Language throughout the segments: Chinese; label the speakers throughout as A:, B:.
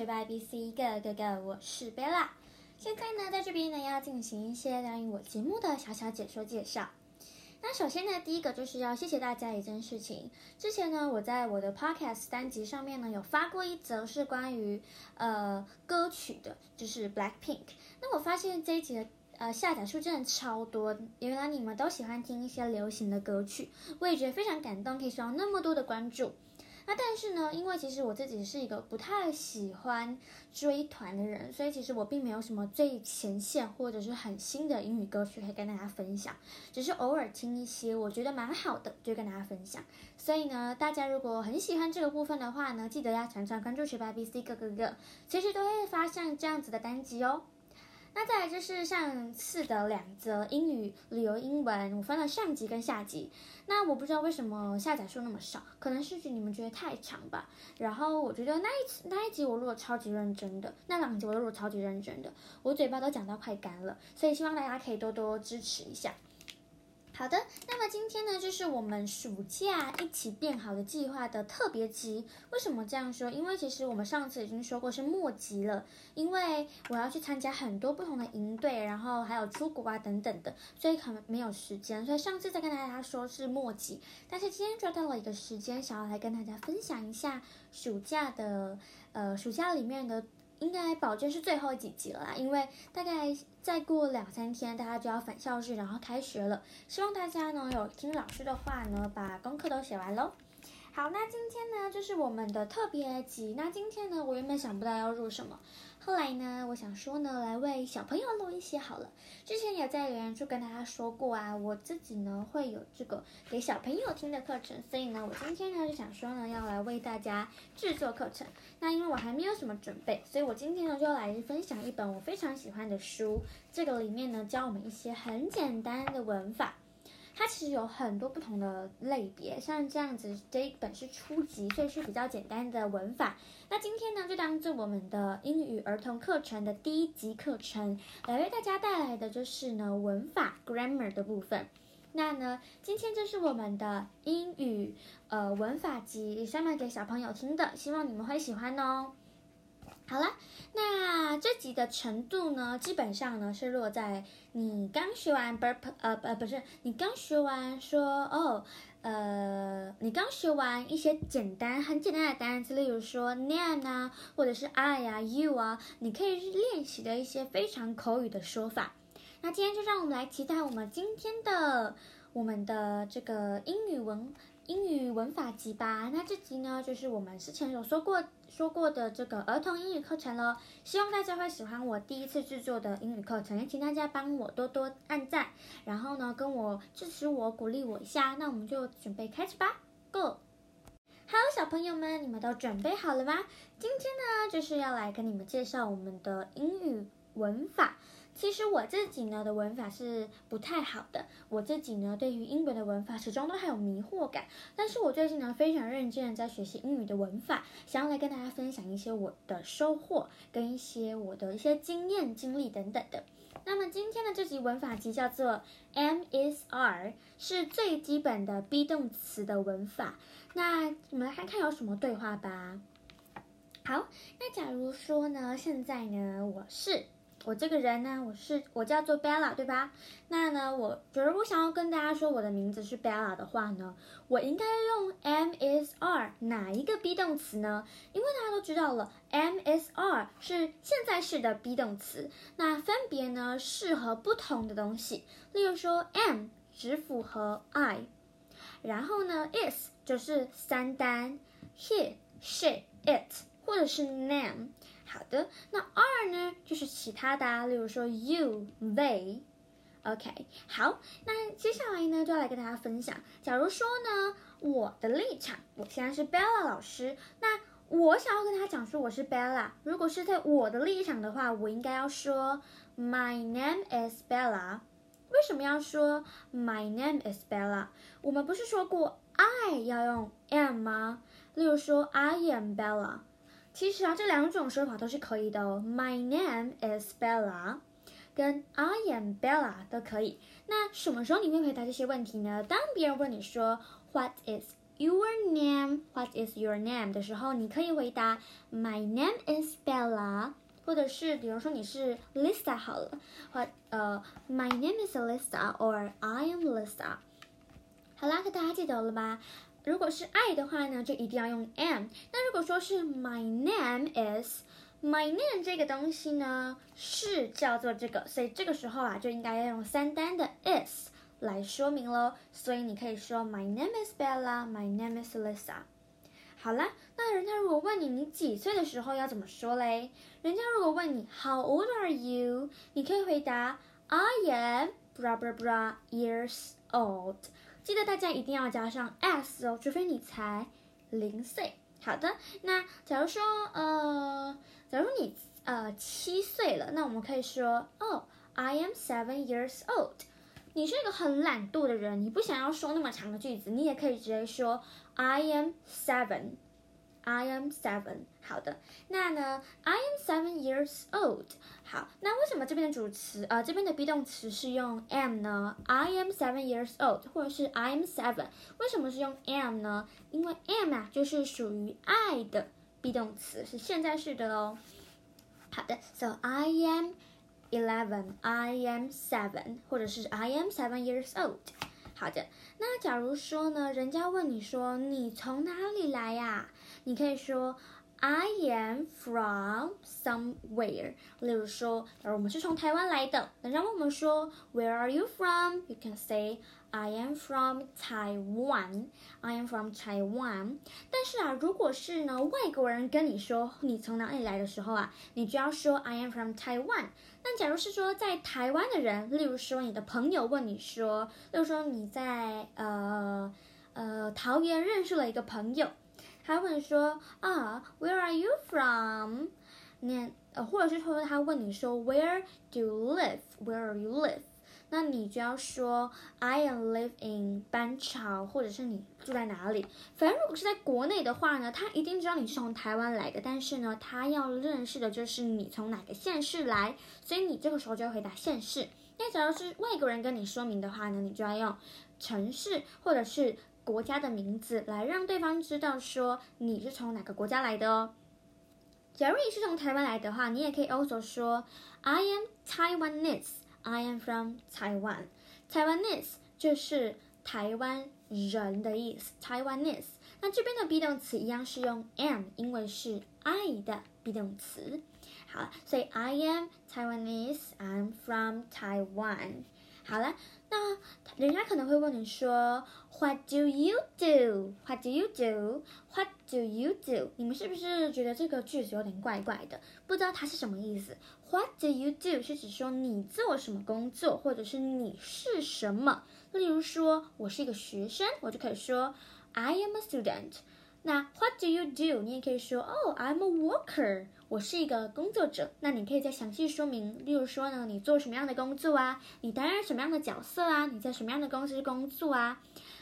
A: 学霸 B C Go Go Go，我是边辣。现在呢，在这边呢要进行一些关于我节目的小小解说介绍。那首先呢，第一个就是要谢谢大家一件事情。之前呢，我在我的 Podcast 单集上面呢有发过一则是关于呃歌曲的，就是 Blackpink。那我发现这一集的呃下载数真的超多，原来你们都喜欢听一些流行的歌曲，我也觉得非常感动，可以收到那么多的关注。那但是呢，因为其实我自己是一个不太喜欢追团的人，所以其实我并没有什么最前线或者是很新的英语歌曲可以跟大家分享，只是偶尔听一些我觉得蛮好的就跟大家分享。所以呢，大家如果很喜欢这个部分的话呢，记得要常常关注学霸 B C 各个个，随时都会发像这样子的单集哦。那再来就是上次的两则英语旅游英文，我分了上集跟下集。那我不知道为什么下载数那么少，可能是你们觉得太长吧。然后我觉得那一次那一集我录的超级认真的，那两集我都录超级认真的，我嘴巴都讲到快干了，所以希望大家可以多多支持一下。好的，那么今天呢，就是我们暑假一起变好的计划的特别集。为什么这样说？因为其实我们上次已经说过是末集了，因为我要去参加很多不同的营队，然后还有出国啊等等的，所以可能没有时间。所以上次再跟大家说是末集，但是今天抓到了一个时间，想要来跟大家分享一下暑假的，呃，暑假里面的。应该保证是最后几集了啦，因为大概再过两三天，大家就要返校日，然后开学了。希望大家呢有听老师的话呢，把功课都写完喽。好，那今天呢就是我们的特别集。那今天呢，我原本想不到要录什么。后来呢，我想说呢，来为小朋友录一些好了。之前也在留言处跟大家说过啊，我自己呢会有这个给小朋友听的课程，所以呢，我今天呢就想说呢，要来为大家制作课程。那因为我还没有什么准备，所以我今天呢就来分享一本我非常喜欢的书。这个里面呢教我们一些很简单的文法。它其实有很多不同的类别，像这样子，这一本是初级，所以是比较简单的文法。那今天呢，就当做我们的英语儿童课程的第一级课程，来为大家带来的就是呢文法 grammar 的部分。那呢，今天就是我们的英语呃文法集，上面给小朋友听的，希望你们会喜欢哦。好了，那这集的程度呢，基本上呢是落在你刚学完 burp，呃呃不是，你刚学完说哦，呃，你刚学完一些简单很简单的单词，例如说 name 啊，或者是 I 啊，you 啊，你可以练习的一些非常口语的说法。那今天就让我们来期待我们今天的我们的这个英语文。英语文法集吧，那这集呢就是我们之前有说过说过的这个儿童英语课程了，希望大家会喜欢我第一次制作的英语课程，也请大家帮我多多按赞，然后呢跟我支持我鼓励我一下，那我们就准备开始吧，Go！Hello，，小朋友们，你们都准备好了吗？今天呢就是要来跟你们介绍我们的英语文法。其实我自己呢的文法是不太好的，我自己呢对于英文的文法始终都还有迷惑感。但是我最近呢非常认真的在学习英语的文法，想要来跟大家分享一些我的收获跟一些我的一些经验经历等等的。那么今天的这集文法集叫做 M S R，是最基本的 be 动词的文法。那我们来看看有什么对话吧。好，那假如说呢，现在呢我是。我这个人呢，我是我叫做 Bella，对吧？那呢，我觉得我想要跟大家说我的名字是 Bella 的话呢，我应该用 M S R 哪一个 be 动词呢？因为大家都知道了 M S R 是现在式的 be 动词，那分别呢适合不同的东西。例如说，am 只符合 I，然后呢，is 就是三单，he、she、it 或者是 name。好的，那二呢，就是其他的，例如说 you、they。OK，好，那接下来呢，就要来跟大家分享。假如说呢，我的立场，我现在是 Bella 老师，那我想要跟他讲说我是 Bella。如果是在我的立场的话，我应该要说 My name is Bella。为什么要说 My name is Bella？我们不是说过 I 要用 am 吗？例如说 I am Bella。其实啊，这两种说法都是可以的哦。My name is Bella，跟 I am Bella 都可以。那什么时候你会回答这些问题呢？当别人问你说 What is your name? What is your name? 的时候，你可以回答 My name is Bella，或者是比如说你是 Lisa 好了，或呃 My name is Lisa，or I am Lisa。好啦，大家记得了吧？如果是 I 的话呢，就一定要用 am。那如果说是 My name is My name 这个东西呢，是叫做这个，所以这个时候啊，就应该要用三单的 is 来说明喽。所以你可以说 My name is Bella，My name is Lisa。好啦，那人家如果问你你几岁的时候要怎么说嘞？人家如果问你 How old are you？你可以回答 I am bra bra bra years old。记得大家一定要加上 s 哦，除非你才零岁。好的，那假如说呃，假如你呃七岁了，那我们可以说哦，I am seven years old。你是一个很懒惰的人，你不想要说那么长的句子，你也可以直接说 I am seven。I am seven。好的，那呢，I am seven years old。好，那为什么这边的主词呃这边的 be 动词是用 am 呢？I am seven years old，或者是 I am seven，为什么是用 am 呢？因为 am 啊就是属于 I 的 be 动词，是现在式的哦。好的，So I am eleven，I am seven，或者是 I am seven years old。好的，那假如说呢，人家问你说你从哪里来呀？你可以说 I am from somewhere。例如说，而我们是从台湾来的，人家问我们说 Where are you from？You can say I am from Taiwan. I am from Taiwan. 但是啊，如果是呢外国人跟你说你从哪里来的时候啊，你就要说 I am from Taiwan。那假如是说在台湾的人，例如说你的朋友问你说，例如说你在呃呃桃园认识了一个朋友，他问说啊，Where are you from？那呃，或者是说他问你说 Where do you live？Where you live？那你就要说 I am live in 板桥，或者是你住在哪里。反正如果是在国内的话呢，他一定知道你是从台湾来的，但是呢，他要认识的就是你从哪个县市来，所以你这个时候就要回答县市。那假如是外国人跟你说明的话呢，你就要用城市或者是国家的名字来让对方知道说你是从哪个国家来的哦。假如你是从台湾来的话，你也可以 also 说 I am Taiwanese。I am from Taiwan. Taiwanese 就是台湾人的意思。Taiwanese，那这边的 be 动词一样是用 am，因为是 I 的 be 动词。好，所以 I am Taiwanese. I'm from Taiwan. 好了，那人家可能会问你说，What do you do? What do you do? What do you do? 你们是不是觉得这个句子有点怪怪的？不知道它是什么意思？What do you do 是指说你做什么工作，或者是你是什么。例如说，我是一个学生，我就可以说 I am a student。那 What do you do？你也可以说哦，I'm a worker。我是一个工作者，那你可以再详细说明，例如说呢，你做什么样的工作啊？你担任什么样的角色啊？你在什么样的公司工作啊？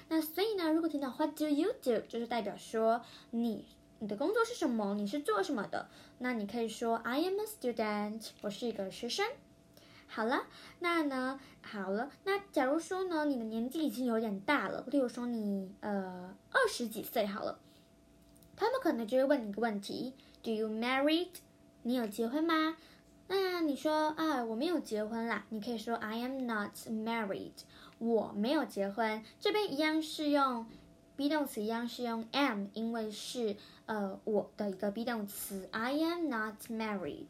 A: 那所以呢，如果听到 What do you do，就是代表说你你的工作是什么？你是做什么的？那你可以说 I am a student，我是一个学生。好了，那呢，好了，那假如说呢，你的年纪已经有点大了，例如说你呃二十几岁好了，他们可能就会问你一个问题。Do you married？你有结婚吗？那你说啊，我没有结婚啦。你可以说 I am not married。我没有结婚。这边一样是用 be 动词，一样是用 am，因为是呃我的一个 be 动词。I am not married。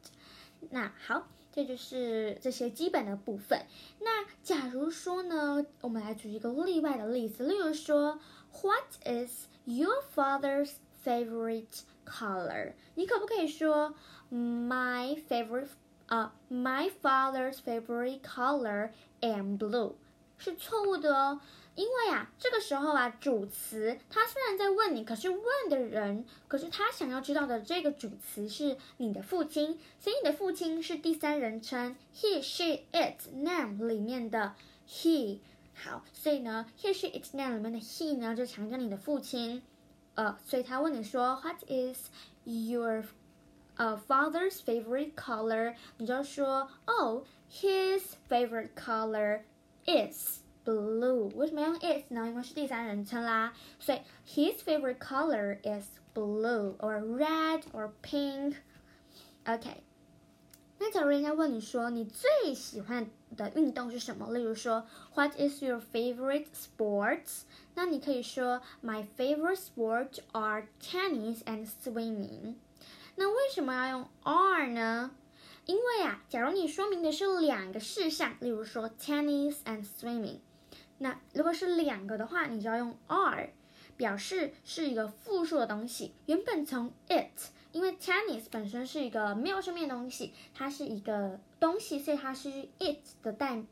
A: 那好，这就是这些基本的部分。那假如说呢，我们来举一个例外的例子，例如说，What is your father's favorite？color，你可不可以说 my favorite 啊、，My father's favorite color and blue 是错误的哦，因为啊，这个时候啊，主词他虽然在问你，可是问的人，可是他想要知道的这个主词是你的父亲，所以你的父亲是第三人称 he she it name 里面的 he。好，所以呢，he she it name 里面的 he 呢，就强调你的父亲。呃，所以他问你说，What is your 呃 father's favorite color？你就要说，Oh, his favorite color is blue。为什么用 is 呢？因为是第三人称啦，所以 his favorite color is blue or red or pink。OK。 那假如人家问你说你最喜欢的运动是什么？例如说，What is your favorite sports？那你可以说，My favorite sports are tennis and swimming。那为什么要用 are 呢？因为啊，假如你说明的是两个事项，例如说 tennis and swimming，那如果是两个的话，你就要用 are，表示是一个复数的东西。原本从 it。因为 Chinese 本身是一个没有生命的东西，它是一个东西，所以它是 it 的代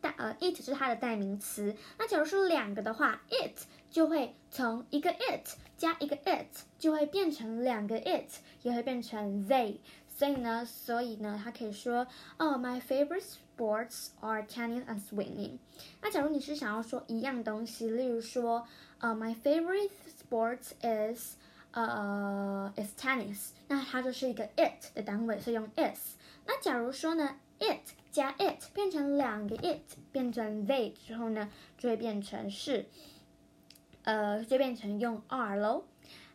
A: 代呃，it 是它的代名词。那假如说两个的话，it 就会从一个 it 加一个 it 就会变成两个 it，也会变成 they。所以呢，所以呢，它可以说哦，my favorite sports are tennis and swimming。那假如你是想要说一样东西，例如说呃，my favorite sports is 呃，is tennis，那它就是一个 it 的单位，所以用 is。那假如说呢，it 加 it 变成两个 it，变成 they 之后呢，就会变成是，呃，就变成用 are 喽。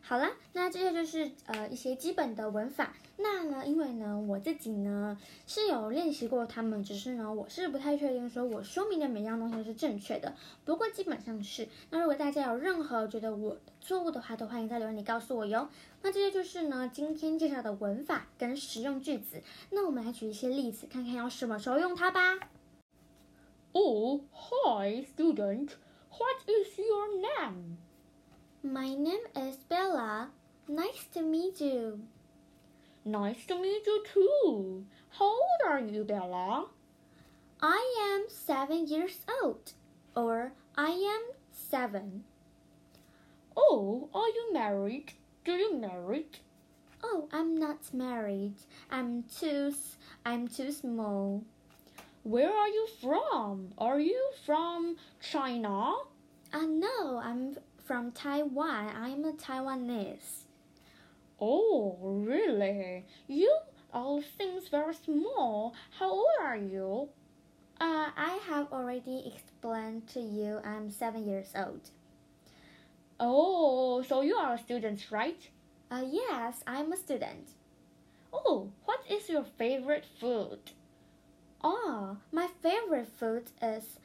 A: 好了，那这些就是呃一些基本的文法。那呢，因为呢我自己呢是有练习过它们，只是呢我是不太确定说我说明的每样东西是正确的。不过基本上是。那如果大家有任何觉得我错误的话，都欢迎在留言里告诉我哟。那这些就是呢今天介绍的文法跟实用句子。那我们来举一些例子，看看要什么时候用它吧。
B: Oh, hi, student. What is your name?
A: My name is Bella. Nice to meet you.
B: Nice to meet you too. How old are you, Bella?
A: I am seven years old, or I am seven.
B: Oh, are you married? Do you married?
A: Oh, I'm not married. I'm too I'm too small.
B: Where are you from? Are you from China?
A: Uh, no, I'm from Taiwan. I'm a Taiwanese.
B: Oh, really? You all seems very small. How old are you?
A: Uh, I have already explained to you I'm seven years old.
B: Oh, so you are a student, right?
A: Uh, yes, I'm a student.
B: Oh, what is your favorite food?
A: Oh, my favorite food is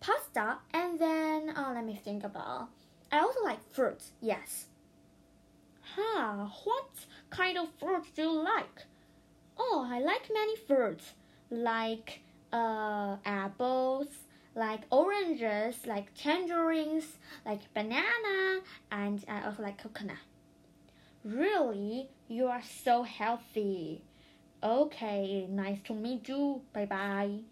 A: pasta, and then oh, let me think about. I also like fruit. Yes.
B: Huh? What kind of fruit do you like?
A: Oh, I like many fruits, like uh apples, like oranges, like tangerines, like banana, and I also like coconut.
B: Really? You are so healthy. Okay, nice to meet you. Bye bye.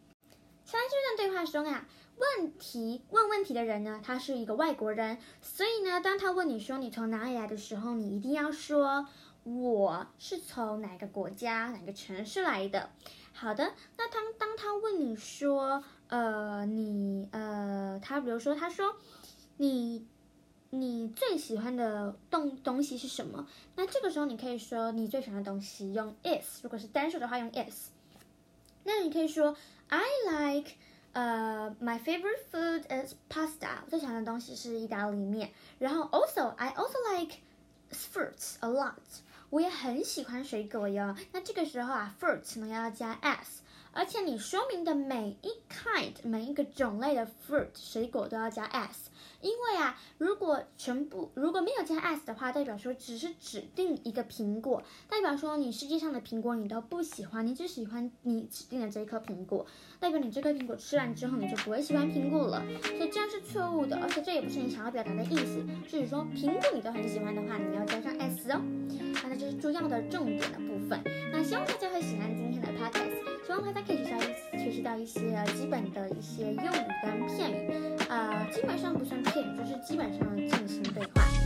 A: 在这段对话中啊， 问题问问题的人呢，他是一个外国人，所以呢，当他问你说你从哪里来的时候，你一定要说我是从哪个国家、哪个城市来的。好的，那当当他问你说，呃，你呃，他比如说他说你你最喜欢的东东西是什么？那这个时候你可以说你最喜欢的东西用 is，如果是单数的话用 is。那你可以说。I like, uh, my favorite food is pasta. 我最喜欢的东西是意大利面。然后 also, I also like fruits a lot. 我也很喜欢水果哟。那这个时候啊，fruit 呢要加 s， 而且你说明的每一 kind 每一个种类的 fruit 水果都要加 s。因为啊，如果全部如果没有加 s 的话，代表说只是指定一个苹果，代表说你世界上的苹果你都不喜欢，你只喜欢你指定的这一颗苹果，代表你这颗苹果吃完之后你就不会喜欢苹果了，所以这样是错误的，而且这也不是你想要表达的意思。就是说苹果你都很喜欢的话，你要加上 s 哦。那这是重要的重点的部分。那希望大家会喜欢今天的 podcast，希望大家可以学到学习到一些基本的一些用语跟片语，呃，基本上不算片语。就是基本上进行对话。